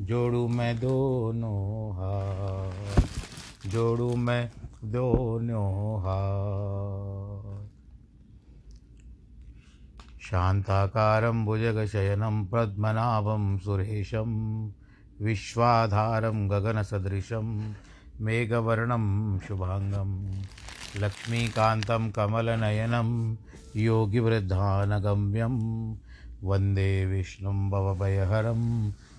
जोड़ू मैं दोनों हाथ, जोड़ू मैं दोनों हाथ। शान्ताकारं भुजगशयनं पद्मनाभं सुरेशं, विश्वाधारं गगनसदृशं, मेघवर्णं शुभाङ्गं, लक्ष्मीकान्तं कमलनयनं, योगिवृद्धानगम्यं, वंदे विष्णुं भवभयहरं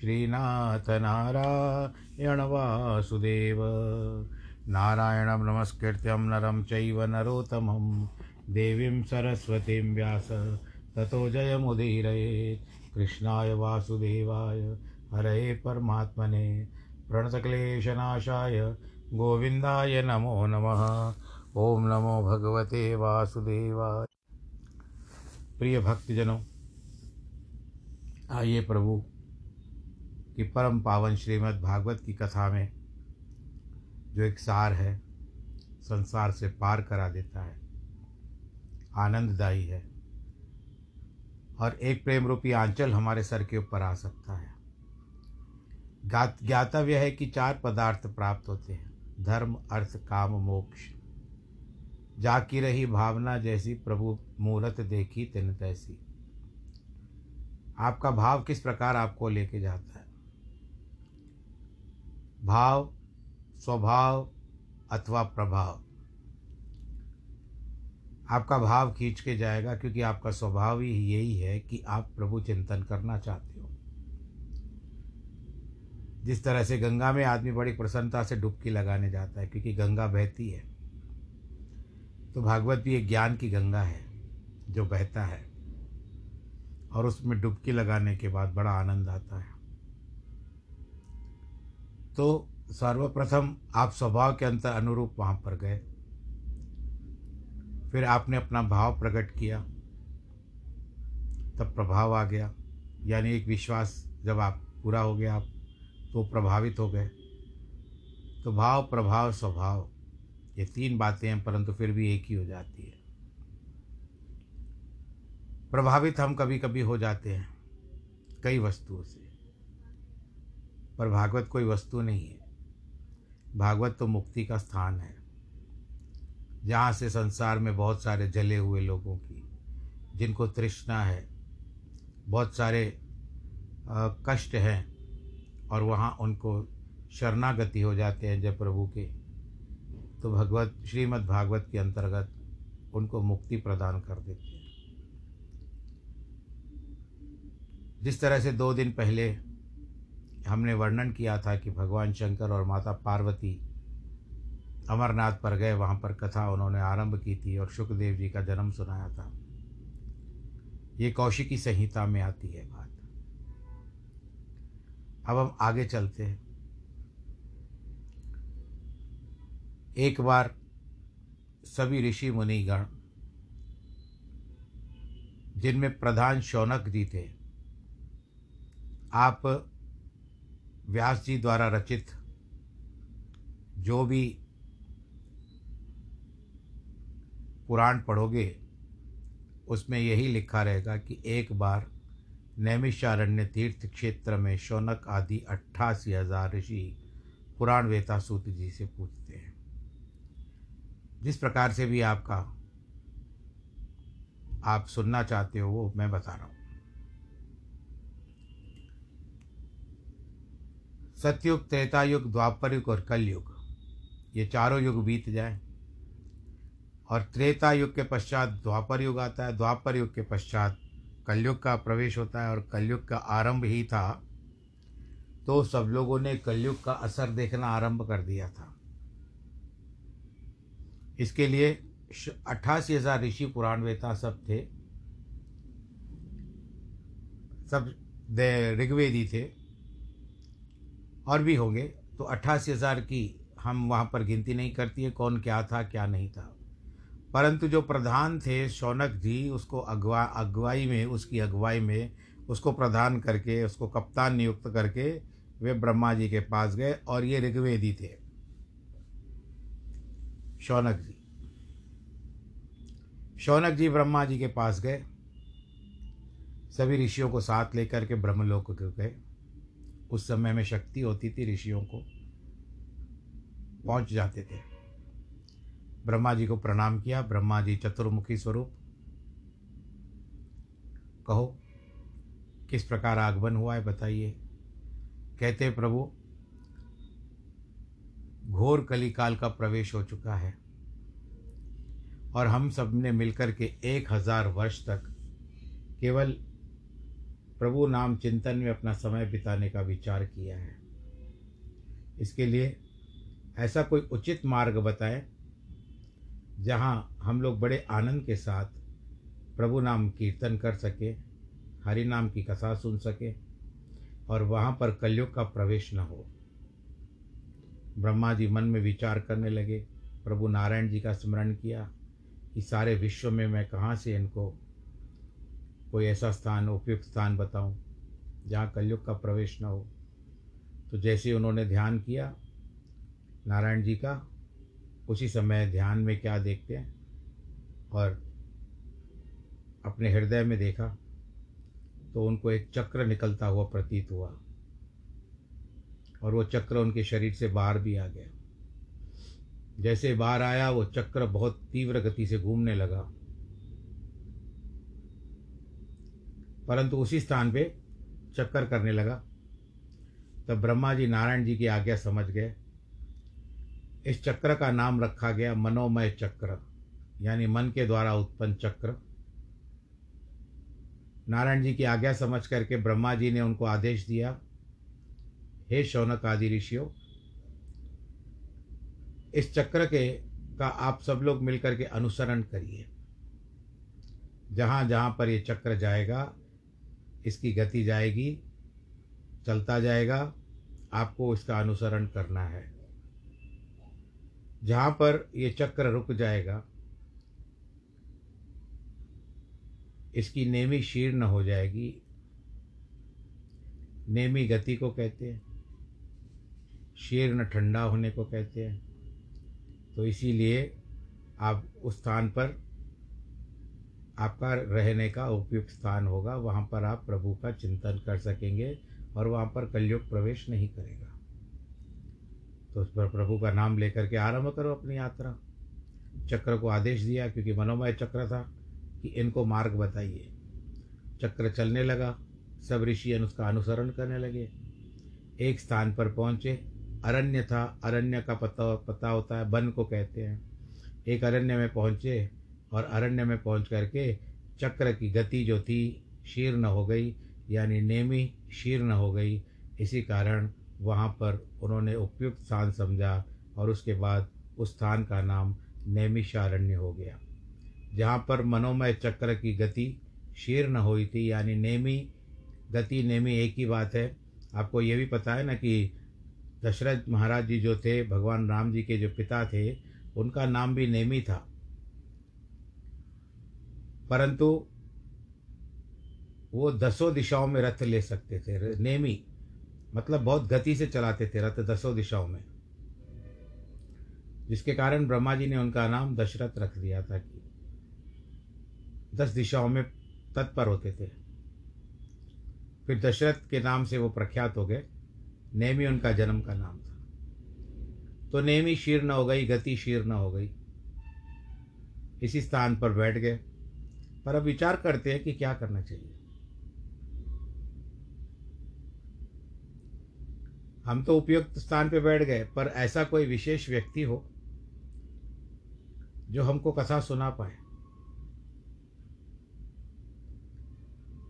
श्रीनाथ नारायण वासुदेव। नारायणं नमस्कृत्यं नरं चैव नरोत्तमं। देवीं सरस्वतीं व्यास, ततो जयमुदीरयेत्। कृष्णाय वासुदेवाय हरे परमात्मने। प्रणतक्लेशनाशाय, गोविन्दाय नमो नमः। ॐ नमो भगवते वासुदेवाय। प्रिय भक्तजनों, आइए प्रभु की परम पावन श्रीमद् भागवत की कथा में जो एक सार है, संसार से पार करा देता है, आनंददायी है और एक प्रेम रूपी आंचल हमारे सर के ऊपर आ सकता है। ज्ञातव्य है कि चार पदार्थ प्राप्त होते हैं, धर्म, अर्थ, काम, मोक्ष। जाकी रही भावना जैसी प्रभु मूर्त देखी तिन तैसी। आपका भाव किस प्रकार आपको लेके जाता है? भाव, स्वभाव अथवा प्रभाव। आपका भाव खींच के जाएगा क्योंकि आपका स्वभाव ही यही है कि आप प्रभु चिंतन करना चाहते हो। जिस तरह से गंगा में आदमी बड़ी प्रसन्नता से डुबकी लगाने जाता है, क्योंकि गंगा बहती है तो भागवत भी एक ज्ञान की गंगा है, जो बहता है, और उसमें डुबकी लगाने के बाद बड़ा आनंद आता है। तो सर्वप्रथम आप स्वभाव के अंतर अनुरूप वहाँ पर गए। फिर आपने अपना भाव प्रकट किया। तब प्रभाव आ गया। यानी एक विश्वास जब आप पूरा हो गया आप तो प्रभावित हो गए। तो भाव, प्रभाव, स्वभाव, ये तीन बातें हैं, परंतु फिर भी एक ही हो जाती है। प्रभावित हम कभी कभी हो जाते हैं, कई वस्तुओं से। पर भागवत कोई वस्तु नहीं है। भागवत तो मुक्ति का स्थान है। जहाँ से संसार में बहुत सारे जले हुए लोगों की, जिनको तृष्णा है, बहुत सारे कष्ट हैं और वहाँ उनको शरणागति हो जाते हैं जब प्रभु के तो भगवत, श्रीमद् भागवत के अंतर्गत उनको मुक्ति प्रदान कर देते हैं। जिस तरह से दो दिन पहले हमने वर्णन किया था कि भगवान शंकर और माता पार्वती अमरनाथ पर गए, वहाँ पर कथा उन्होंने आरंभ की थी और सुखदेव जी का जन्म सुनाया था। ये कौशिकी संहिता में आती है बात। अब हम आगे चलते हैं। एक बार सभी ऋषि मुनिगण, जिनमें प्रधान शौनक जी थे, आप व्यास जी द्वारा रचित जो भी पुराण पढ़ोगे, उसमें यही लिखा रहेगा कि एक बार नैमिषारण्य तीर्थ क्षेत्र में शौनक आदि अट्ठासी हज़ार ऋषि पुराण वेता सूत जी से पूछते हैं। जिस प्रकार से भी आपका आप सुनना चाहते हो, वो मैं बता रहा हूँ। सतयुग, त्रेतायुग द्वापर युग और कलयुग। ये चारों युग बीत जाए। और त्रेता युग के पश्चात द्वापर युग आता है द्वापर युग के पश्चात कलयुग का प्रवेश होता है और कलयुग का आरंभ ही था। तो सब लोगों ने कलयुग का असर देखना आरंभ कर दिया था। इसके लिए अट्ठासी हज़ार ऋषि पुराण वेता सब थे। सब ऋग्वेदी थे। और भी होंगे तो अट्ठासी हज़ार की हम वहाँ पर गिनती नहीं करती है, कौन क्या था, क्या नहीं था। परंतु जो प्रधान थे, शौनक जी, उसको अगवा, अगुवाई में, उसकी अगुवाई में, उसको प्रधान करके, उसको कप्तान नियुक्त करके, वे ब्रह्मा जी के पास गए और ये ऋग्वेदी थे। शौनक जी। शौनक जी ब्रह्मा जी के पास गए। सभी ऋषियों को साथ लेकर के ब्रह्मलोक गए। उस समय में शक्ति होती थी ऋषियों को। पहुँच जाते थे। ब्रह्मा जी को प्रणाम किया। ब्रह्मा जी चतुर्मुखी स्वरूप। कहो, किस प्रकार आगमन हुआ है बताइए। कहते प्रभु, घोर कलिकाल का प्रवेश हो चुका है और हम सबने मिलकर के एक हज़ार वर्ष तक केवल प्रभु नाम चिंतन में अपना समय बिताने का विचार किया है। इसके लिए ऐसा कोई उचित मार्ग बताएँ, जहाँ हम लोग बड़े आनंद के साथ प्रभु नाम कीर्तन कर सके, हरि नाम की कथा सुन सके, और वहाँ पर कलयुग का प्रवेश न हो। ब्रह्मा जी मन में विचार करने लगे, प्रभु नारायण जी का स्मरण किया कि सारे विश्व में मैं कहाँ से इनको कोई ऐसा स्थान, उपयुक्त स्थान बताऊँ, जहाँ कलयुग का प्रवेश न हो। तो जैसे उन्होंने ध्यान किया, नारायण जी का, उसी समय ध्यान में क्या देखते हैं? और अपने हृदय में देखा तो उनको एक चक्र निकलता हुआ प्रतीत हुआ। और वो चक्र उनके शरीर से बाहर भी आ गया। जैसे बाहर आया, वो चक्र बहुत तीव्र गति से घूमने लगा। परंतु उसी स्थान पे चक्कर करने लगा। तब ब्रह्मा जी नारायण जी की आज्ञा समझ गए। इस चक्र का नाम रखा गया मनोमय चक्र, यानी मन के द्वारा उत्पन्न चक्र। नारायण जी की आज्ञा समझ करके ब्रह्मा जी ने उनको आदेश दिया, हे शौनक आदि ऋषियों, इस चक्र के का आप सब लोग मिलकर के अनुसरण करिए। जहाँ जहाँ पर ये चक्र जाएगा इसकी गति जाएगी, चलता जाएगा, आपको इसका अनुसरण करना है। जहाँ पर ये चक्र रुक जाएगा, इसकी नेमी शीर्ण हो जाएगी। नेमी गति को कहते हैं, शीर्ण ठंडा होने को कहते हैं। तो इसीलिए आप उस स्थान पर आपका रहने का उपयुक्त स्थान होगा, वहाँ पर आप प्रभु का चिंतन कर सकेंगे और वहाँ पर कलयुग प्रवेश नहीं करेगा। तो उस पर प्रभु का नाम लेकर के आरंभ करो अपनी यात्रा। चक्र को आदेश दिया, क्योंकि मनोमय चक्र था, कि इनको मार्ग बताइए। चक्र चलने लगा, सब ऋषि उसका अनुसरण करने लगे। एक स्थान पर पहुँचे, अरण्य था, अरण्य का पता पता होता है, वन को कहते हैं। एक अरण्य में पहुँचे और अरण्य में पहुँच करके चक्र की गति जो थी शीर्ण हो गई, यानी नेमी शीर्ण हो गई। इसी कारण वहाँ पर उन्होंने उपयुक्त स्थान समझा और उसके बाद उस स्थान का नाम नैमिषारण्य हो गया, जहाँ पर मनोमय चक्र की गति शीर्ण हुई थी, यानी नेमी, गति नेमी एक ही बात है। आपको ये भी पता है ना कि दशरथ महाराज जी जो थे, भगवान राम जी के जो पिता थे, उनका नाम भी नेमी था। परंतु वो दसों दिशाओं में रथ ले सकते थे नेमी मतलब बहुत गति से चलाते थे रथ दसों दिशाओं में। जिसके कारण ब्रह्मा जी ने उनका नाम दशरथ रख दिया था कि दस दिशाओं में तत्पर होते थे। फिर दशरथ के नाम से वो प्रख्यात हो गए। नेमी उनका जन्म का नाम था। तो नेमी शीर्ण हो गई, गति शीर्ण हो गई। इसी स्थान पर बैठ गए। पर अब विचार करते हैं कि क्या करना चाहिए। हम तो उपयुक्त स्थान पर बैठ गए, पर ऐसा कोई विशेष व्यक्ति हो जो हमको कथा सुना पाए।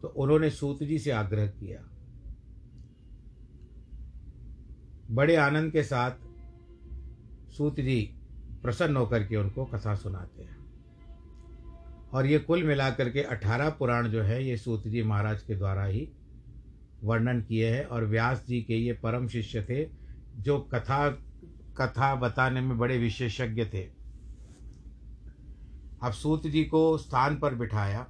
तो उन्होंने सूत जी से आग्रह किया। बड़े आनंद के साथ सूत जी प्रसन्न होकर के उनको कथा सुनाते हैं। और ये कुल मिलाकर के अठारह पुराण जो है, ये सूत जी महाराज के द्वारा ही वर्णन किए हैं। और व्यास जी के ये परम शिष्य थे, जो कथा कथा बताने में बड़े विशेषज्ञ थे। अब सूत जी को स्थान पर बिठाया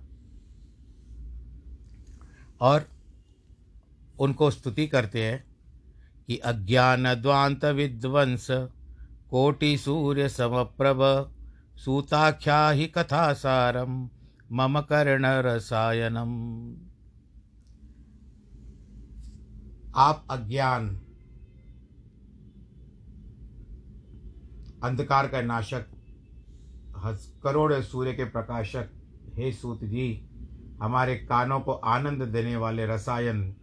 और उनको स्तुति करते हैं कि अज्ञान द्वांत विध्वंस, कोटि सूर्य समप्रभ सूताख्या ही कथा सारम मम कर्ण रसायनम आप अज्ञान, अंधकार का नाशक करोड़ सूर्य के प्रकाशक, हे सूत जी, हमारे कानों को आनंद देने वाले रसायन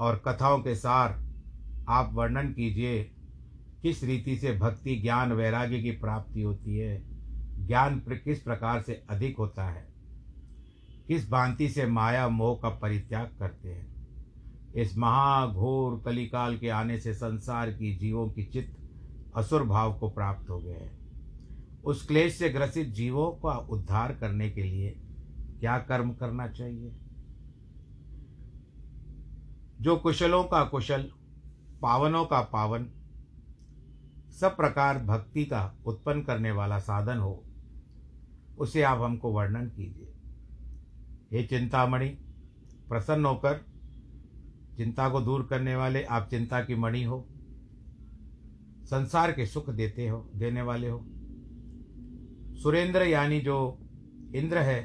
और कथाओं के सार आप वर्णन कीजिए। किस रीति से भक्ति, ज्ञान, वैराग्य की प्राप्ति होती है? ज्ञान किस प्रकार से अधिक होता है? किस भांति से माया, मोह का परित्याग करते हैं? इस महाघोर कलिकाल के आने से संसार की जीवों की चित्त असुर भाव को प्राप्त हो गए हैं। उस क्लेश से ग्रसित जीवों का उद्धार करने के लिए क्या कर्म करना चाहिए? जो कुशलों का कुशल, पावनों का पावन सब प्रकार भक्ति का उत्पन्न करने वाला साधन हो, उसे आप हमको वर्णन कीजिए। हे चिंतामणि, प्रसन्न होकर चिंता को दूर करने वाले आप चिंता की मणि हो, संसार के सुख देते हो, देने वाले हो। सुरेंद्र यानी जो इंद्र है,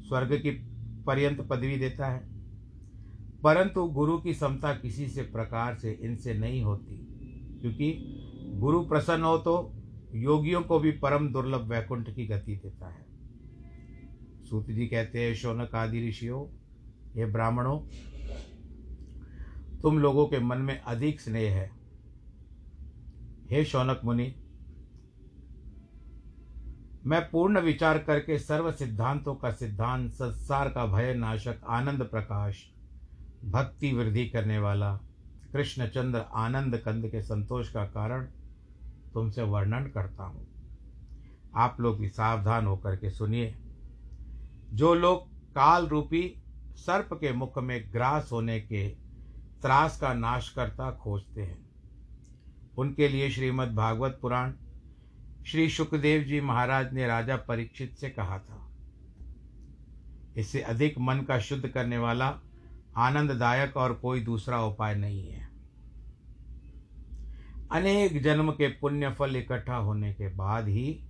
स्वर्ग की पर्यंत पदवी देता है, परंतु गुरु की समता किसी से प्रकार से इनसे नहीं होती, क्योंकि गुरु प्रसन्न हो तो योगियों को भी परम दुर्लभ वैकुंठ की गति देता है। सूत जी कहते हैं शौनक आदि ऋषियों ये ब्राह्मणों, तुम लोगों के मन में अधिक स्नेह है। हे शौनक मुनि, मैं पूर्ण विचार करके सर्व सिद्धांतों का सिद्धांत, संसार का भय नाशक आनंद प्रकाश, भक्ति वृद्धि करने वाला, कृष्णचंद्र आनंद कंद के संतोष का कारण तुमसे वर्णन करता हूँ। आप लोग भी सावधान होकर के सुनिए। जो लोग काल रूपी सर्प के मुख में ग्रास होने के त्रास का नाश करता खोजते हैं। उनके लिए श्रीमद् भागवत पुराण श्री सुखदेव जी महाराज ने राजा परीक्षित से कहा था। इससे अधिक मन का शुद्ध करने वाला आनंददायक और कोई दूसरा उपाय नहीं है। अनेक जन्म के पुण्य फल इकट्ठा होने के बाद ही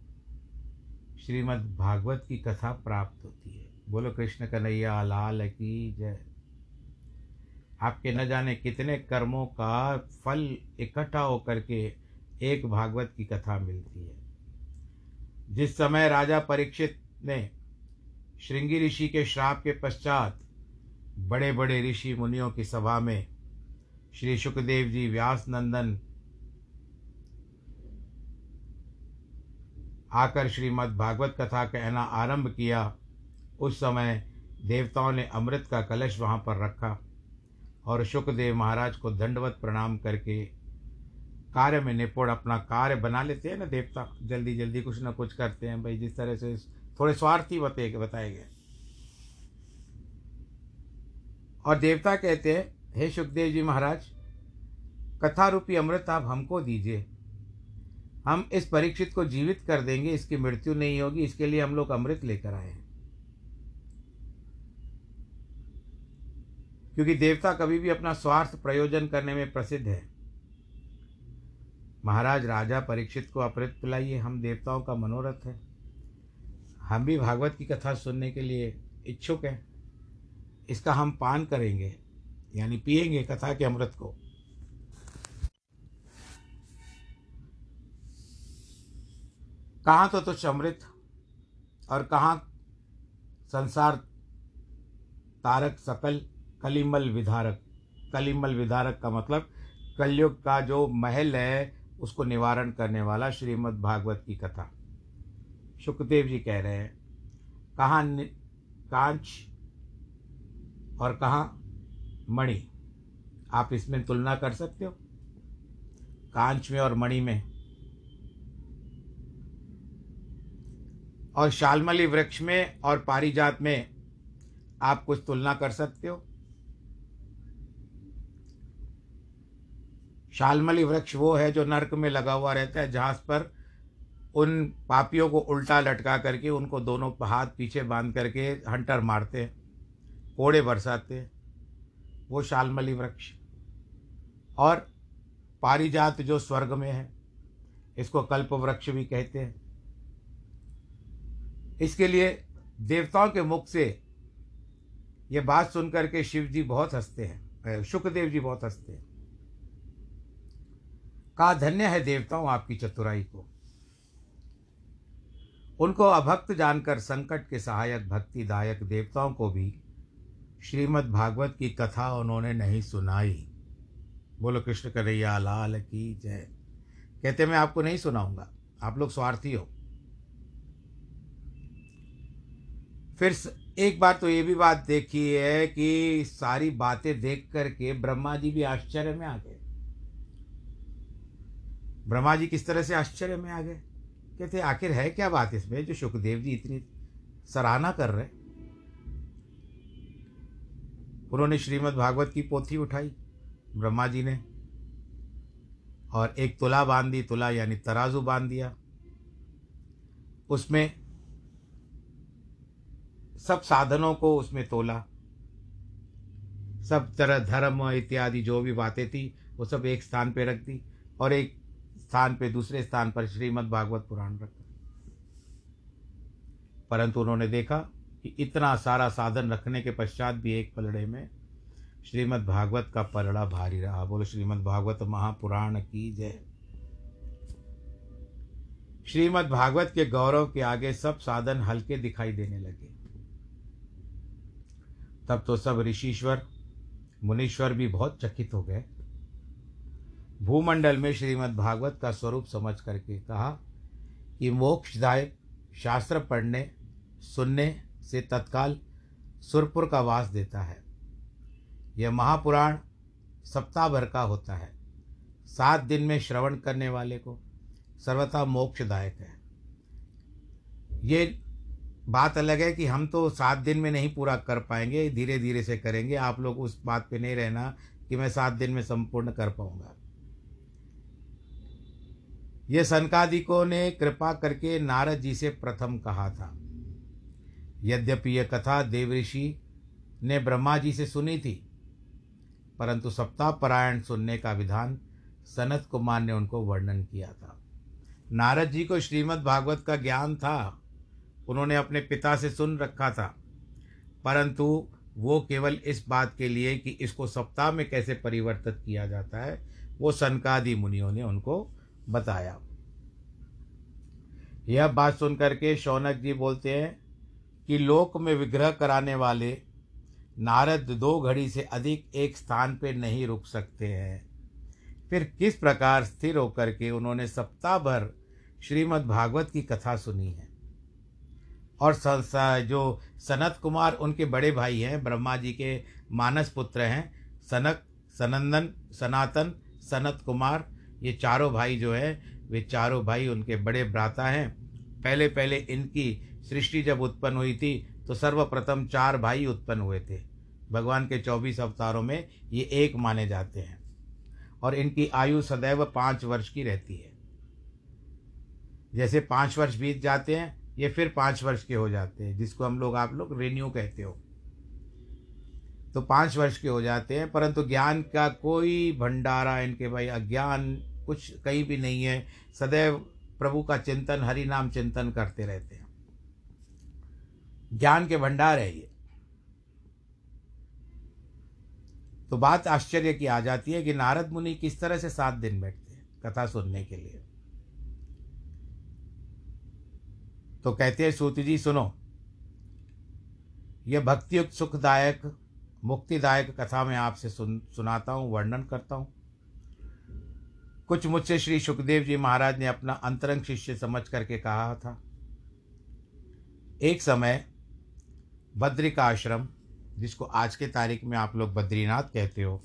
श्रीमद् भागवत की कथा प्राप्त होती है। बोलो, कृष्ण कन्हैया, लाल की जय। आपके न जाने कितने कर्मों का फल इकट्ठा होकर के एक भागवत की कथा मिलती है। जिस समय राजा परीक्षित ने श्रृंगी ऋषि के श्राप के पश्चात बड़े बड़े ऋषि मुनियों की सभा में श्री सुखदेव जी व्यास नंदन आकर श्रीमद् भागवत कथा कहना आरंभ किया। उस समय देवताओं ने अमृत का कलश वहाँ पर रखा और सुखदेव महाराज को दंडवत प्रणाम करके कार्य में निपुण अपना कार्य बना लेते हैं ना देवता। जल्दी जल्दी कुछ ना कुछ करते हैं भाई, जिस तरह से थोड़े स्वार्थी बते बताए गए। और देवता कहते हैं, हे सुखदेव जी महाराज कथा रूपी अमृत आप हमको दीजिए। हम इस परीक्षित को जीवित कर देंगे, इसकी मृत्यु नहीं होगी, इसके लिए हम लोग अमृत लेकर आए हैं। क्योंकि देवता कभी भी अपना स्वार्थ प्रयोजन करने में प्रसिद्ध है। महाराज, राजा परीक्षित को अमृत पिलाइए, हम देवताओं का मनोरथ है। हम भी भागवत की कथा सुनने के लिए इच्छुक हैं। इसका हम पान करेंगे, यानी पिएँगे कथा के अमृत को। कहाँ तो तुच्छ अमृत और कहाँ संसार तारक सकल कलिमल विधारक? कलिमल विधारक का मतलब कलयुग का जो महल है, उसको निवारण करने वाला श्रीमद् भागवत की कथा। सुखदेव जी कह रहे हैं, कहाँ कांच और कहाँ मणि? आप इसमें तुलना कर सकते हो? कांच में और मणि में और शालमली वृक्ष में और पारिजात में आप कुछ तुलना कर सकते हो। शालमली वृक्ष वो है जो नर्क में लगा हुआ रहता है, जहाँ पर उन पापियों को उल्टा लटका करके उनको दोनों हाथ पीछे बाँध करके हंटर मारते हैं, कोड़े बरसाते हैं, वो शालमली वृक्ष। और पारिजात जो स्वर्ग में है, इसको कल्प वृक्ष भी कहते हैं। इसके लिए देवताओं के मुख से ये बात सुनकर के शिव जी बहुत हँसते हैं सुखदेव जी बहुत हँसते हैं। कहा धन्य है देवताओं आपकी चतुराई को। उनको अभक्त जानकर संकट के सहायक, भक्तिदायक देवताओं को भी श्रीमद् भागवत की कथा उन्होंने नहीं सुनाई। बोलो, कृष्ण कन्हैया, लाल की जय। कहते मैं आपको नहीं सुनाऊँगा। आप लोग स्वार्थी हो। फिर एक बार तो ये भी बात देखी है कि सारी बातें देख करके ब्रह्मा जी भी आश्चर्य में आ गए। ब्रह्मा जी किस तरह से आश्चर्य में आ गए? कहते, आखिर है क्या बात इसमें जो सुखदेव जी इतनी सराहना कर रहे उन्होंने श्रीमद् भागवत की पोथी उठाई, ब्रह्मा जी ने, और एक तुला बाँध दी तुला यानी तराजू बाँध दिया। उसमें सब साधनों को उसमें तोला। सब तरह धर्म इत्यादि जो भी बातें थी, वो सब एक स्थान पे रख दी और एक स्थान पे दूसरे स्थान पर श्रीमद् भागवत पुराण रखा परंतु उन्होंने देखा कि इतना सारा साधन रखने के पश्चात भी एक पलड़े में श्रीमद् भागवत का पलड़ा भारी रहा। बोलो, श्रीमद् भागवत महापुराण की जय। श्रीमद् भागवत के गौरव के आगे सब साधन हल्के दिखाई देने लगे। तब तो सब ऋषिश्वर, मुनीश्वर भी बहुत चकित हो गए। भूमंडल में श्रीमद् भागवत का स्वरूप समझ करके कहा कि मोक्षदायक शास्त्र पढ़ने, सुनने से तत्काल सुरपुर का वास देता है। यह महापुराण सप्ताह भर का होता है। सात दिन में श्रवण करने वाले को सर्वथा मोक्षदायक है। ये बात अलग है कि हम तो सात दिन में नहीं पूरा कर पाएँगे धीरे धीरे से करेंगे। आप लोग उस बात पे नहीं रहना कि मैं सात दिन में संपूर्ण कर पाऊँगा। ये सनकादिकों ने कृपा करके नारद जी से प्रथम कहा था। यद्यपि यह कथा देवऋषि ने ब्रह्मा जी से सुनी थी, परंतु सप्ताह परायण सुनने का विधान सनत कुमार ने उनको वर्णन किया था। नारद जी को श्रीमद् भागवत का ज्ञान था। उन्होंने अपने पिता से सुन रखा था। परंतु वो केवल इस बात के लिए कि इसको सप्ताह में कैसे परिवर्तित किया जाता है, वो सनकादि मुनियों ने उनको बताया। यह बात सुन करके शौनक जी बोलते हैं कि लोक में विग्रह कराने वाले नारद दो घड़ी से अधिक एक स्थान पर नहीं रुक सकते हैं। फिर किस प्रकार स्थिर होकर के उन्होंने सप्ताह भर श्रीमद् भागवत की कथा सुनी है? और जो सनत कुमार उनके बड़े भाई हैं, ब्रह्मा जी के मानस पुत्र हैं, सनक, सनंदन, सनातन, सनत कुमार, ये चारों भाई जो है, वे चारों भाई उनके बड़े भ्राता हैं। पहले पहले इनकी सृष्टि जब उत्पन्न हुई थी तो सर्वप्रथम चार भाई उत्पन्न हुए थे। भगवान के चौबीस अवतारों में ये एक माने जाते हैं। और इनकी आयु सदैव पाँच वर्ष की रहती है। जैसे पाँच वर्ष बीत जाते हैं ये फिर पाँच वर्ष के हो जाते हैं, जिसको हम लोग, आप लोग रेन्यू कहते हो। तो पाँच वर्ष के हो जाते हैं, परंतु ज्ञान का कोई भंडारा, इनके भाई, अज्ञान कुछ कहीं भी नहीं है। सदैव प्रभु का चिंतन, हरि नाम चिंतन करते रहते हैं। ज्ञान के भंडार है ये। तो बात आश्चर्य की आ जाती है कि नारद मुनि किस तरह से सात दिन बैठते हैं, कथा सुनने के लिए। तो कहते हैं सूत जी, सुनो। यह भक्तियुक्त, सुखदायक, मुक्तिदायक कथा मैं आपसे सुन, सुनाता हूँ, वर्णन करता हूँ। कुछ मुझसे श्री सुखदेव जी महाराज ने अपना अंतरंग शिष्य समझ करके कहा था। एक समय बद्रिक आश्रम, जिसको आज के तारीख में आप लोग बद्रीनाथ कहते हो,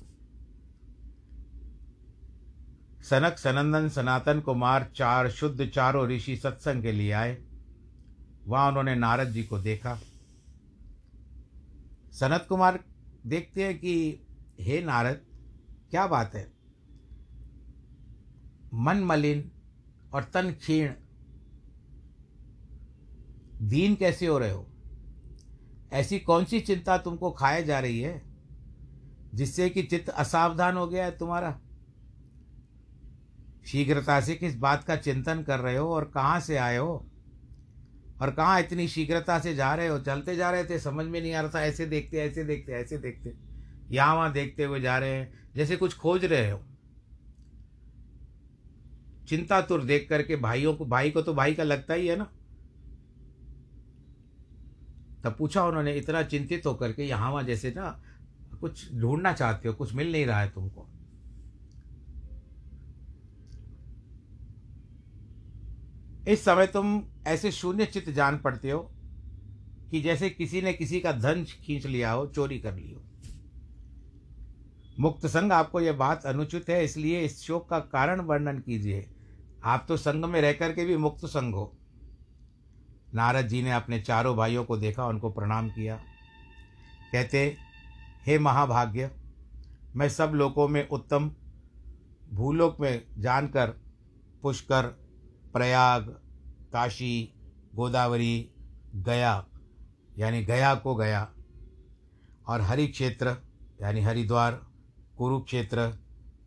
सनक सनंदन सनातन कुमार चार शुद्ध चारों ऋषि सत्संग के लिए आए। वहाँ उन्होंने नारद जी को देखा। सनत कुमार देखते हैं कि, हे नारद, क्या बात है? मन मलिन और तन क्षीण। दीन कैसे हो रहे हो? ऐसी कौन सी चिंता तुमको खाए जा रही है, जिससे कि चित्त असावधान हो गया है तुम्हारा? शीघ्रता से किस बात का चिंतन कर रहे हो और कहाँ से आए हो? और कहाँ इतनी शीघ्रता से जा रहे हो? चलते जा रहे थे, समझ में नहीं आ रहा था, ऐसे देखते ऐसे देखते ऐसे देखते। यहाँ वहाँ देखते हुए जा रहे हैं, जैसे कुछ खोज रहे हो। चिंता तुर देख करके भाइयों को, भाई को तो भाई का लगता ही है ना। तब पूछा उन्होंने, इतना चिंतित होकर के यहाँ वहाँ जैसे ना, कुछ ढूंढना चाहते हो, कुछ मिल नहीं रहा है तुमको। इस समय तुम ऐसे शून्य चित्त जान पड़ते हो कि जैसे किसी ने किसी का धन खींच लिया हो, चोरी कर ली हो। मुक्त संग आपको यह बात अनुचित है, इसलिए इस शोक का कारण वर्णन कीजिए। आप तो संग में रह करके भी मुक्त संग हो। नारद जी ने अपने चारों भाइयों को देखा, उनको प्रणाम किया। कहते, हे महाभाग्य, मैं सब लोगों में उत्तम, भूलोक में जानकर, पुष्कर प्रयाग, काशी, गोदावरी, गया, यानी गया को गया, और हरि क्षेत्र, यानी हरिद्वार, कुरुक्षेत्र,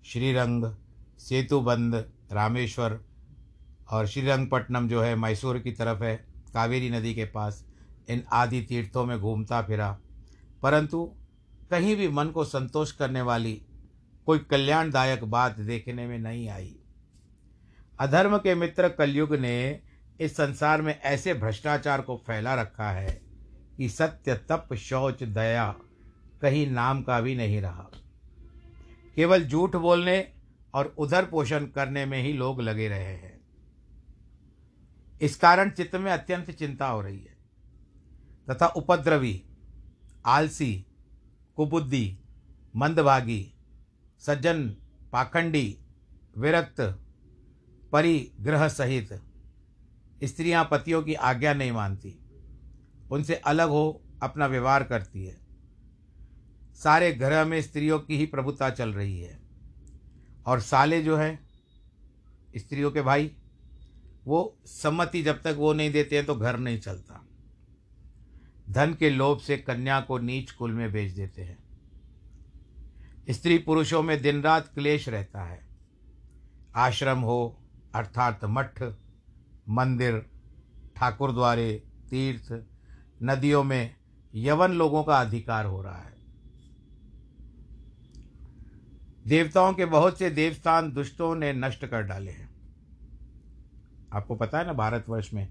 श्रीरंग, सेतुबंद, रामेश्वर, और श्रीरंगपट्टनम जो है, मैसूर की तरफ़ है, कावेरी नदी के पास, इन आदि तीर्थों में घूमता फिरा। परंतु कहीं भी मन को संतोष करने वाली कोई कल्याणदायक बात देखने में नहीं आई। अधर्म के मित्र कलयुग ने इस संसार में ऐसे भ्रष्टाचार को फैला रखा है कि सत्य, तप, शौच, दया कहीं नाम का भी नहीं रहा। केवल झूठ बोलने और उधर पोषण करने में ही लोग लगे रहे हैं। इस कारण चित्त में अत्यंत चिंता हो रही है। तथा उपद्रवी, आलसी, कुबुद्धि, मंदभागी, सज्जन, पाखंडी, विरक्त परिग्रह सहित स्त्रियाँ पतियों की आज्ञा नहीं मानती। उनसे अलग हो अपना व्यवहार करती है। सारे घर में स्त्रियों की ही प्रभुता चल रही है। और साले जो हैं, स्त्रियों के भाई, वो सम्मति जब तक वो नहीं देते हैं तो घर नहीं चलता। धन के लोभ से कन्या को नीच कुल में भेज देते हैं। स्त्री पुरुषों में दिन रात क्लेश रहता है। आश्रम हो अर्थात मठ, मंदिर ठाकुर द्वारे तीर्थ, नदियों में यवन लोगों का अधिकार हो रहा है। देवताओं के बहुत से देवस्थान दुष्टों ने नष्ट कर डाले हैं। आपको पता है ना भारतवर्ष में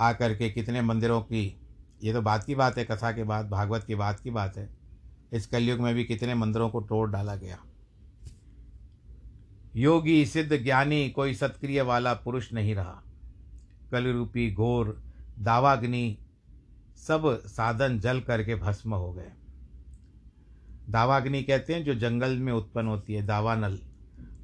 आकर के कितने मंदिरों की, ये तो बात की बात है, कथा के बाद भागवत की बात की बात है, इस कलयुग में भी कितने मंदिरों को तोड़ डाला गया। योगी सिद्ध ज्ञानी, कोई सत्क्रिय वाला पुरुष नहीं रहा। कलरूपी, घोर, दावाग्नि, सब साधन जल करके भस्म हो गए। दावाग्नि कहते हैं जो जंगल में उत्पन्न होती है, दावानल।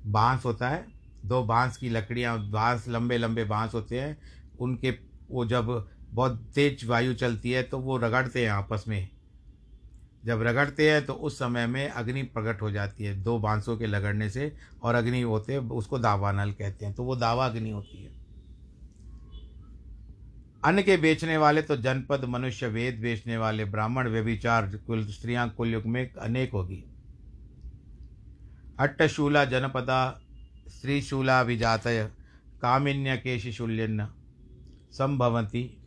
बाँस होता है, दो बाँस की लकड़ियाँ, बाँस लंबे लंबे बाँस होते हैं। उनके, वो जब बहुत तेज वायु चलती है तो वो रगड़ते हैं आपस में। जब रगड़ते हैं तो उस समय में अग्नि प्रकट हो जाती है, दो बांसों के लगड़ने से, और अग्नि होते हैं, उसको दावानल कहते हैं तो वो दावा अग्नि होती है। अन्न के बेचने वाले तो जनपद, मनुष्य, वेद बेचने वाले, ब्राह्मण, व्यभिचार, कुल, स्त्रियाँ कुल युग में अनेक होगी। अट्टशूला जनपदा, स्त्रीशूला विजातय, कामिन्य केशिशूल्यन्न संभवती।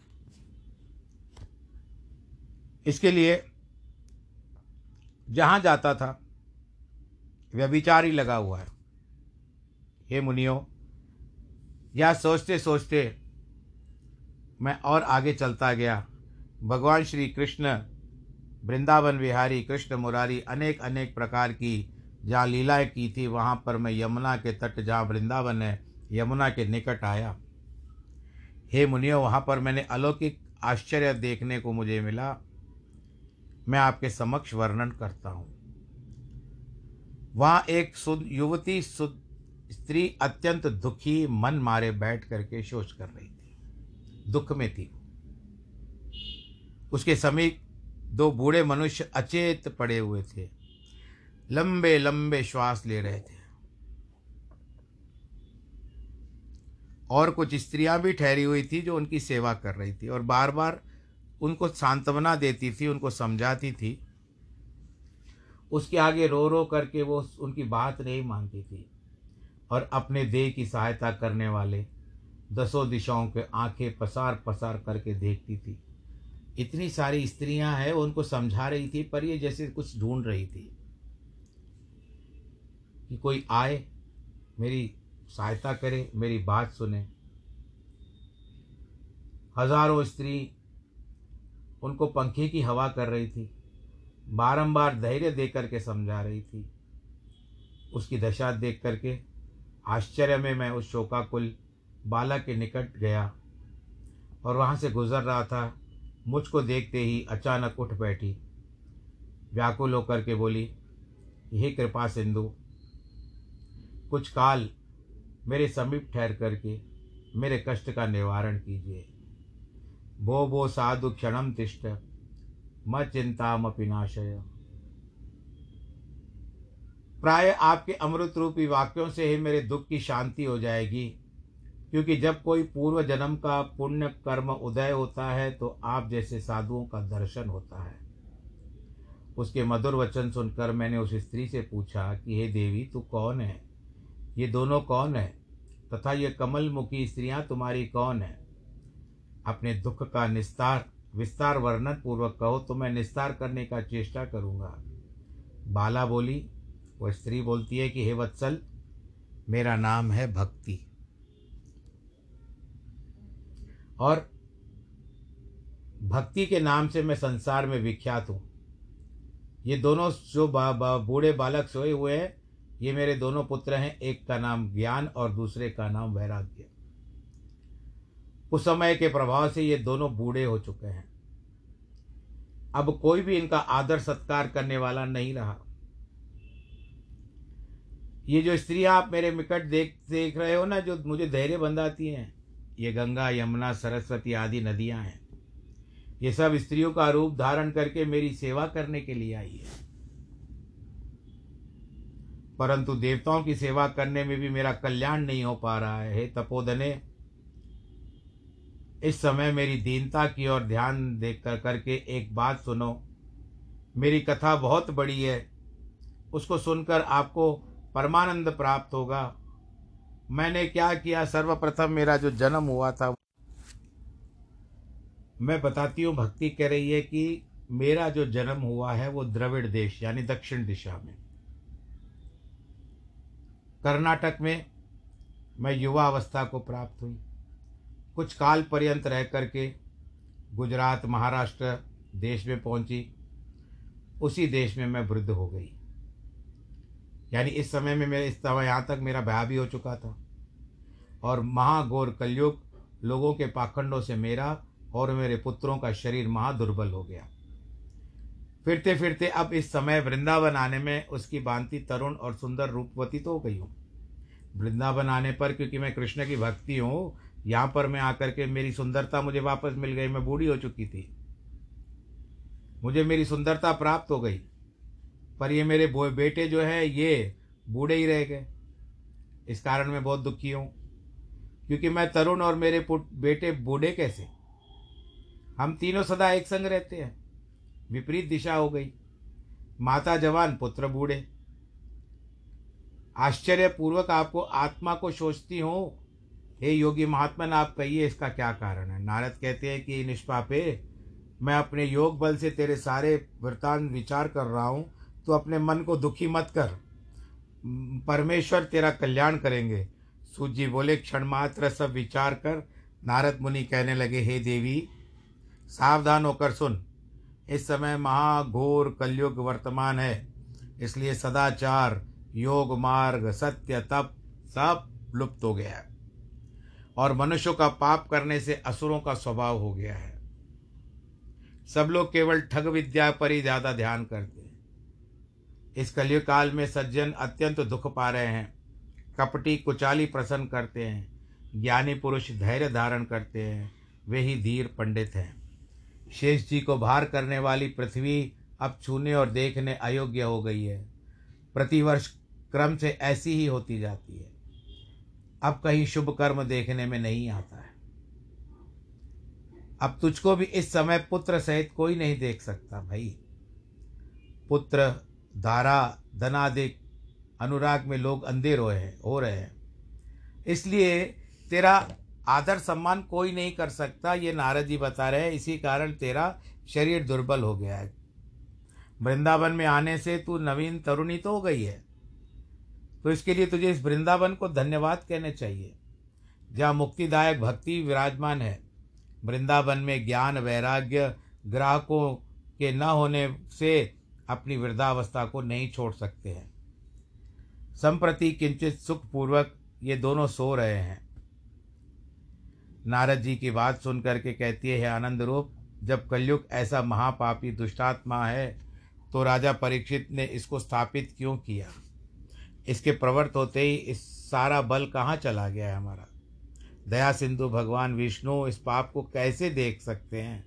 इसके लिए जहाँ जाता था, व्यभिचार ही लगा हुआ है। हे मुनियो, यह सोचते सोचते मैं और आगे चलता गया। भगवान श्री कृष्ण, वृंदावन विहारी, कृष्ण मुरारी अनेक अनेक प्रकार की जहाँ लीलाएँ की थी, वहाँ पर मैं यमुना के तट, जहाँ वृंदावन है, यमुना के निकट आया। हे मुनियो, वहाँ पर मैंने अलौकिक आश्चर्य देखने को मुझे मिला। मैं आपके समक्ष वर्णन करता हूँ। वहाँ एक युवती स्त्री अत्यंत दुखी मन मारे बैठ करके शोच कर रही थी। दुख में थी उसके समीप दो बूढ़े मनुष्य अचेत पड़े हुए थे। लंबे लंबे श्वास ले रहे थे। और कुछ स्त्रियाँ भी ठहरी हुई थी जो उनकी सेवा कर रही थी और बार बार उनको सांत्वना देती थी, उनको समझाती थी। उसके आगे रो रो करके वो उनकी बात नहीं मानती थी और अपने देह की सहायता करने वाले दसों दिशाओं के आँखें पसार पसार करके देखती थी। इतनी सारी स्त्रियाँ हैं, उनको समझा रही थी, पर ये जैसे कुछ ढूंढ रही थी कि कोई आए, मेरी सहायता करे, मेरी बात सुने। हज़ारों स्त्री उनको पंखे की हवा कर रही थी। बारंबार धैर्य दे करके समझा रही थी। उसकी दशा देख करके आश्चर्य में मैं उस शोकाकुल बाला के निकट गया और वहाँ से गुजर रहा था। मुझको देखते ही अचानक उठ बैठी। व्याकुल होकर के बोली, हे कृपा सिंधु, कुछ काल मेरे समीप ठहर करके मेरे कष्ट का निवारण कीजिए। भो भो साधु क्षणम तिष्ठ, म चिंताम पिनाशय प्राय आपके अमृत रूपी वाक्यों से ही मेरे दुख की शांति हो जाएगी, क्योंकि जब कोई पूर्व जन्म का पुण्य कर्म उदय होता है तो आप जैसे साधुओं का दर्शन होता है। उसके मधुर वचन सुनकर मैंने उस स्त्री से पूछा कि, हे देवी, तू कौन है? ये दोनों कौन है? तथा ये कमल मुखी स्त्रियाँ तुम्हारी कौन है? अपने दुख का निस्तार विस्तार वर्णन पूर्वक कहो तो मैं निस्तार करने का चेष्टा करूँगा। बाला बोली वह स्त्री बोलती है कि हे वत्सल मेरा नाम है भक्ति। और भक्ति के नाम से मैं संसार में विख्यात हूँ। ये दोनों जो बा, बा, बूढ़े बालक सोए हुए हैं ये मेरे दोनों पुत्र हैं एक का नाम ज्ञान और दूसरे का नाम वैराग्य। उस समय के प्रभाव से ये दोनों बूढ़े हो चुके हैं। अब कोई भी इनका आदर सत्कार करने वाला नहीं रहा। ये जो स्त्रियाँ आप मेरे निकट देख देख रहे हो ना, जो मुझे धैर्य बंधाती हैं, ये गंगा, यमुना, सरस्वती आदि नदियाँ हैं। ये सब स्त्रियों का रूप धारण करके मेरी सेवा करने के लिए आई है। परंतु देवताओं की सेवा करने में भी मेरा कल्याण नहीं हो पा रहा है। हे तपोधने इस समय मेरी दीनता की ओर ध्यान देख कर करके एक बात सुनो। मेरी कथा बहुत बड़ी है। उसको सुनकर आपको परमानंद प्राप्त होगा। मैंने क्या किया? सर्वप्रथम मेरा जो जन्म हुआ था, मैं बताती हूँ, भक्ति कह रही है कि मेरा जो जन्म हुआ है वो द्रविड़ देश, यानी दक्षिण दिशा में। कर्नाटक में मैं युवा अवस्था को प्राप्त हुई। कुछ काल पर्यंत रह करके गुजरात, महाराष्ट्र देश में पहुँची। उसी देश में मैं वृद्ध हो गई। यानी इस समय में मेरे, इस समय यहाँ तक मेरा ब्याह भी हो चुका था। और महाघोर कलयुग लोगों के पाखंडों से मेरा और मेरे पुत्रों का शरीर महादुर्बल हो गया। फिरते फिरते अब इस समय वृंदावन आने में उसकी बांति तरुण और सुंदर रूपवती तो हो गई हूँ। वृंदावन आने पर क्योंकि मैं कृष्ण की भक्ति हूँ यहाँ पर मैं आकर के मेरी सुंदरता मुझे वापस मिल गई, मैं बूढ़ी हो चुकी थी। मुझे मेरी सुंदरता प्राप्त हो गई, पर ये मेरे बेटे जो है, ये बूढ़े ही रह गए। इस कारण मैं बहुत दुखी हूँ, क्योंकि मैं तरुण और मेरे बेटे बूढ़े कैसे? हम तीनों सदा एक संग रहते हैं। विपरीत दिशा हो गई। माता जवान, पुत्र बूढ़े। आश्चर्यपूर्वक आपको आत्मा को सोचती हो हे योगी महात्मन आप कहिए इसका क्या कारण है? नारद कहते हैं कि, निष्पापे, मैं अपने योग बल से तेरे सारे वृतांत विचार कर रहा हूँ तो अपने मन को दुखी मत कर। परमेश्वर तेरा कल्याण करेंगे। सूजी बोले, क्षण मात्र सब विचार कर। नारद मुनि कहने लगे, हे देवी, सावधान होकर सुन। इस समय महाघोर कलयुग वर्तमान है, इसलिए सदाचार, योग मार्ग, सत्य, तप सब लुप्त हो गया है। और मनुष्यों का पाप करने से असुरों का स्वभाव हो गया है। सब लोग केवल ठग विद्या पर ही ज़्यादा ध्यान करते हैं। इस कलयुग काल में सज्जन अत्यंत दुख पा रहे हैं, कपटी कुचाली प्रसन्न करते हैं, ज्ञानी पुरुष धैर्य धारण करते हैं, वे ही धीर पंडित हैं। शेष जी को भार करने वाली पृथ्वी अब छूने और देखने अयोग्य हो गई है। प्रतिवर्ष क्रम से ऐसी ही होती जाती है। अब कहीं शुभ कर्म देखने में नहीं आता है। अब तुझको भी इस समय पुत्र सहित कोई नहीं देख सकता भाई। पुत्र धारा धनादिक, अनुराग में लोग अंधे हो हैं, हो रहे हैं। इसलिए तेरा आदर सम्मान कोई नहीं कर सकता, ये नारद जी बता रहे हैं। इसी कारण तेरा शरीर दुर्बल हो गया है। वृंदावन में आने से तू नवीन तरुणी तो हो गई है। तो इसके लिए तुझे इस वृंदावन को धन्यवाद कहने चाहिए। जहाँ मुक्तिदायक भक्ति विराजमान है, वृंदावन में ज्ञान, वैराग्य, ग्राहकों के न होने से अपनी वृद्धावस्था को नहीं छोड़ सकते हैं। संप्रति किंचित सुखपूर्वक ये दोनों सो रहे हैं। नारद जी की बात सुन करके कहती है आनंद रूप, जब कलयुग ऐसा महापापी दुष्टात्मा है तो राजा परीक्षित ने इसको स्थापित क्यों किया? इसके प्रवर्त होते ही इस सारा बल कहाँ चला गया है हमारा? दया सिंधु, भगवान विष्णु, इस पाप को कैसे देख सकते हैं?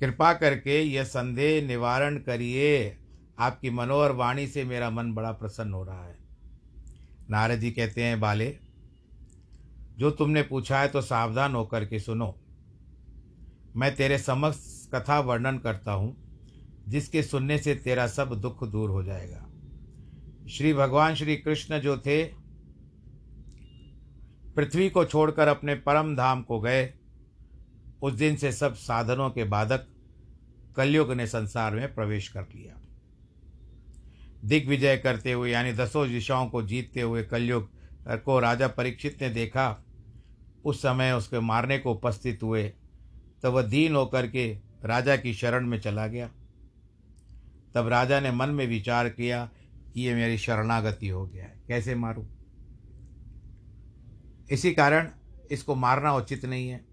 कृपा करके यह संदेह निवारण करिए। आपकी मनोहर वाणी से मेरा मन बड़ा प्रसन्न हो रहा है। नारद जी कहते हैं, बाले, जो तुमने पूछा है तो सावधान होकर के सुनो। मैं तेरे समक्ष कथा वर्णन करता हूँ, जिसके सुनने से तेरा सब दुख दूर हो जाएगा। श्री भगवान श्री कृष्ण जो थे, पृथ्वी को छोड़कर अपने परम धाम को गए। उस दिन से सब साधनों के बाधक कलयुग ने संसार में प्रवेश कर लिया। दिग्विजय करते हुए, यानी दसों दिशाओं को जीतते हुए कलयुग को राजा परीक्षित ने देखा। उस समय उसके मारने को उपस्थित हुए तब वह दीन होकर के राजा की शरण में चला गया। तब राजा ने मन में विचार किया ये मेरी शरणागति हो गया है। कैसे मारूं? इसी कारण इसको मारना उचित नहीं है।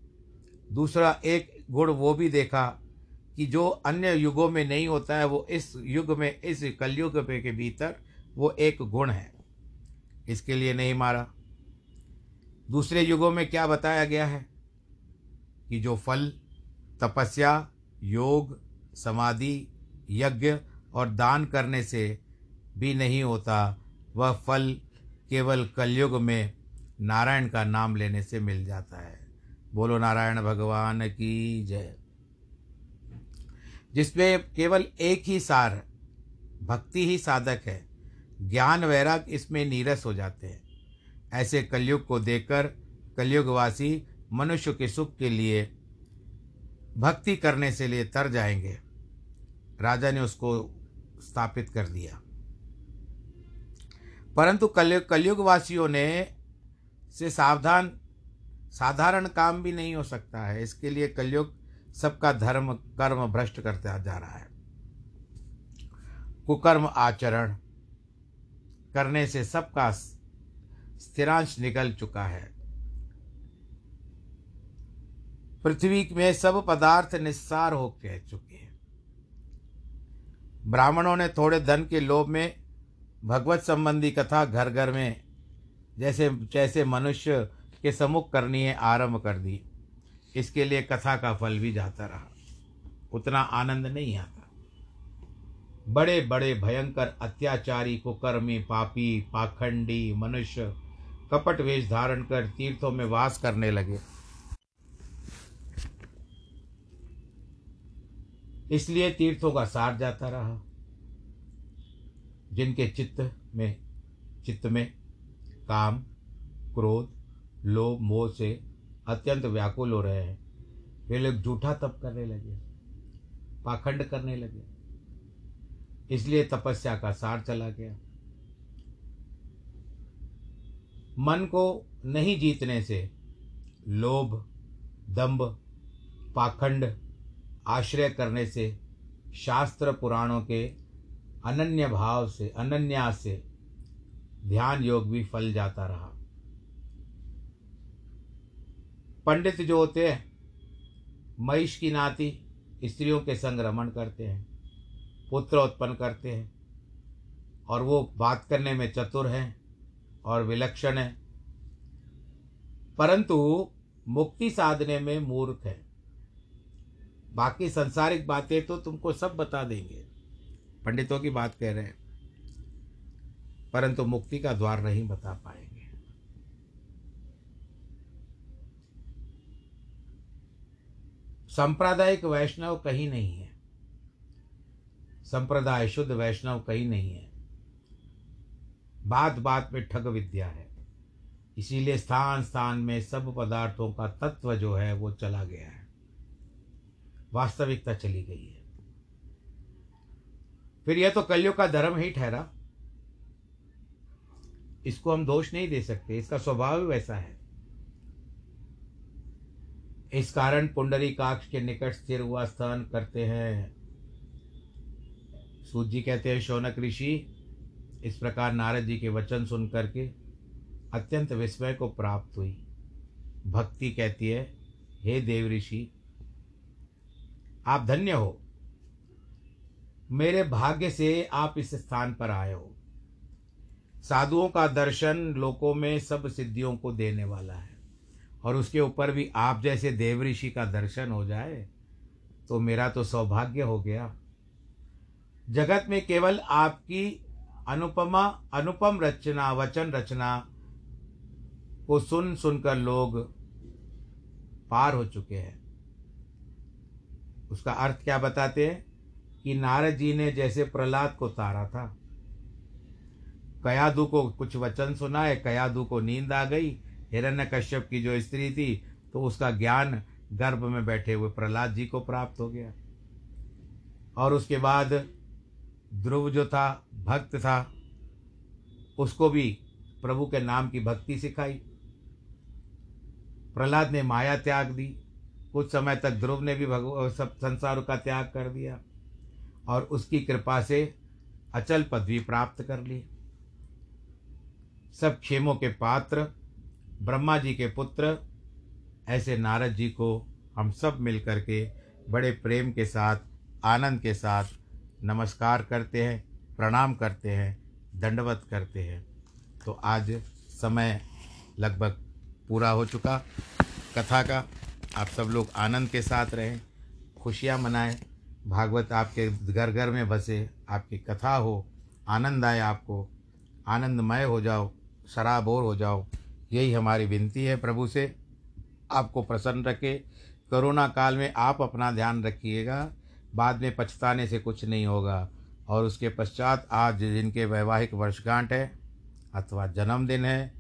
दूसरा, एक गुण वो भी देखा कि जो अन्य युगों में नहीं होता है, वो इस युग में, इस कलयुग के भीतर वो एक गुण है। इसके लिए नहीं मारा। दूसरे युगों में क्या बताया गया है? कि जो फल, तपस्या, योग, समाधि, यज्ञ और दान करने से भी नहीं होता। वह फल केवल कलयुग में नारायण का नाम लेने से मिल जाता है। बोलो, नारायण भगवान की जय। जिसमें केवल एक ही सार, भक्ति ही साधक है। ज्ञान वैराग इसमें नीरस हो जाते हैं। ऐसे कलयुग को देखकर कलयुगवासी मनुष्य के सुख के लिए भक्ति करने से लिए तर जाएँगे। राजा ने उसको स्थापित कर दिया। परंतु कलयुग कलयुगवासियों ने से सावधान, साधारण काम भी नहीं हो सकता है। इसके लिए कलयुग सबका धर्म, कर्म भ्रष्ट करता जा रहा है। कुकर्म आचरण करने से सबका स्थिरांश निकल चुका है। पृथ्वी में सब पदार्थ निस्सार हो कह चुके हैं। ब्राह्मणों ने थोड़े धन के लोभ में भगवत संबंधी कथा घर घर में जैसे जैसे मनुष्य के सम्मुख करनी है आरंभ कर दी, इसके लिए कथा का फल भी जाता रहा। उतना आनंद नहीं आता। बड़े बड़े भयंकर अत्याचारी, कुकर्मी, पापी, पाखंडी मनुष्य कपट वेश धारण कर तीर्थों में वास करने लगे। इसलिए तीर्थों का सार जाता रहा। जिनके चित्त में चित्त में काम, क्रोध, लोभ, मोह से अत्यंत व्याकुल हो रहे हैं। वे लोग झूठा तप करने लगे, पाखंड करने लगे। इसलिए तपस्या का सार चला गया। मन को नहीं जीतने से लोभ दंभ पाखंड आश्रय करने से शास्त्र पुराणों के अनन्य भाव से, अनन्या से ध्यान योग भी फल जाता रहा। पंडित जो होते हैं महिष की नाती स्त्रियों के संग रमण करते हैं पुत्र उत्पन्न करते हैं, और वो बात करने में चतुर हैं और विलक्षण है। परंतु मुक्ति साधने में मूर्ख है। बाकी संसारिक बातें तो तुमको सब बता देंगे। पंडितों की बात कह रहे हैं, परंतु मुक्ति का द्वार नहीं बता पाएँगे। सांप्रदायिक वैष्णव कहीं नहीं है। संप्रदाय शुद्ध वैष्णव कहीं नहीं है। बात बात में ठग विद्या है। इसीलिए स्थान स्थान में सब पदार्थों का तत्व जो है वो चला गया है। वास्तविकता चली गई है। फिर यह तो कलयुग का धर्म ही ठहरा। इसको हम दोष नहीं दे सकते, इसका स्वभाव ही वैसा है। इस कारण पुंडरी काक्ष के निकट स्थिर हुआ स्थान करते हैं। सूत जी कहते हैं, शौनक ऋषि, इस प्रकार नारद जी के वचन सुन करके अत्यंत विस्मय को प्राप्त हुई। भक्ति कहती है, हे देव ऋषि, आप धन्य हो। मेरे भाग्य से आप इस स्थान पर आए हो। साधुओं का दर्शन लोकों में सब सिद्धियों को देने वाला है। और उसके ऊपर भी आप जैसे देव ऋषि का दर्शन हो जाए तो मेरा तो सौभाग्य हो गया। जगत में केवल आपकी अनुपमा, अनुपम रचना, वचन रचना को सुन सुनकर लोग पार हो चुके हैं। उसका अर्थ क्या बताते हैं? कि नारद जी ने जैसे प्रहलाद को तारा था। कयादू को कुछ वचन सुनाए, कयादू को नींद आ गई। हिरण्य कश्यप की जो स्त्री थी तो उसका ज्ञान गर्भ में बैठे हुए प्रहलाद जी को प्राप्त हो गया। और उसके बाद ध्रुव जो था, भक्त था, उसको भी प्रभु के नाम की भक्ति सिखाई। प्रहलाद ने माया त्याग दी। कुछ समय तक ध्रुव ने भी भगव सब संसार का त्याग कर दिया। और उसकी कृपा से अचल पदवी प्राप्त कर ली। सब क्षेमों के पात्र, ब्रह्मा जी के पुत्र, ऐसे नारद जी को हम सब मिल करके बड़े प्रेम के साथ, आनंद के साथ नमस्कार करते हैं, प्रणाम करते हैं, दंडवत करते हैं। तो आज समय लगभग पूरा हो चुका। कथा का आप सब लोग आनंद के साथ रहें, खुशियाँ मनाएँ भागवत आपके घर घर में बसे, आपकी कथा हो, आनंद आए आपको, आनंदमय हो जाओ शराबोर हो जाओ। यही हमारी विनती है प्रभु से। आपको प्रसन्न रखे। कोरोना काल में आप अपना ध्यान रखिएगा। बाद में पछताने से कुछ नहीं होगा। और उसके पश्चात आज जिनके वैवाहिक वर्षगांठ है, अथवा जन्मदिन है,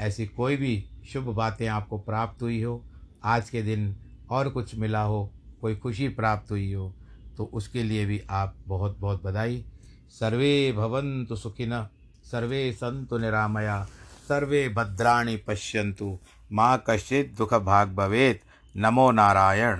ऐसी कोई भी शुभ बातें आपको प्राप्त हुई हो, आज के दिन और कुछ मिला हो, कोई खुशी प्राप्त हुई हो तो उसके लिए भी आप बहुत बहुत बधाई। सर्वे भवन्तु सुखिन, सर्वे संतु निरामया, सर्वे भद्राणि पश्यन्तु। माँ कश्चित दुख भाग भवेत। नमो नारायण।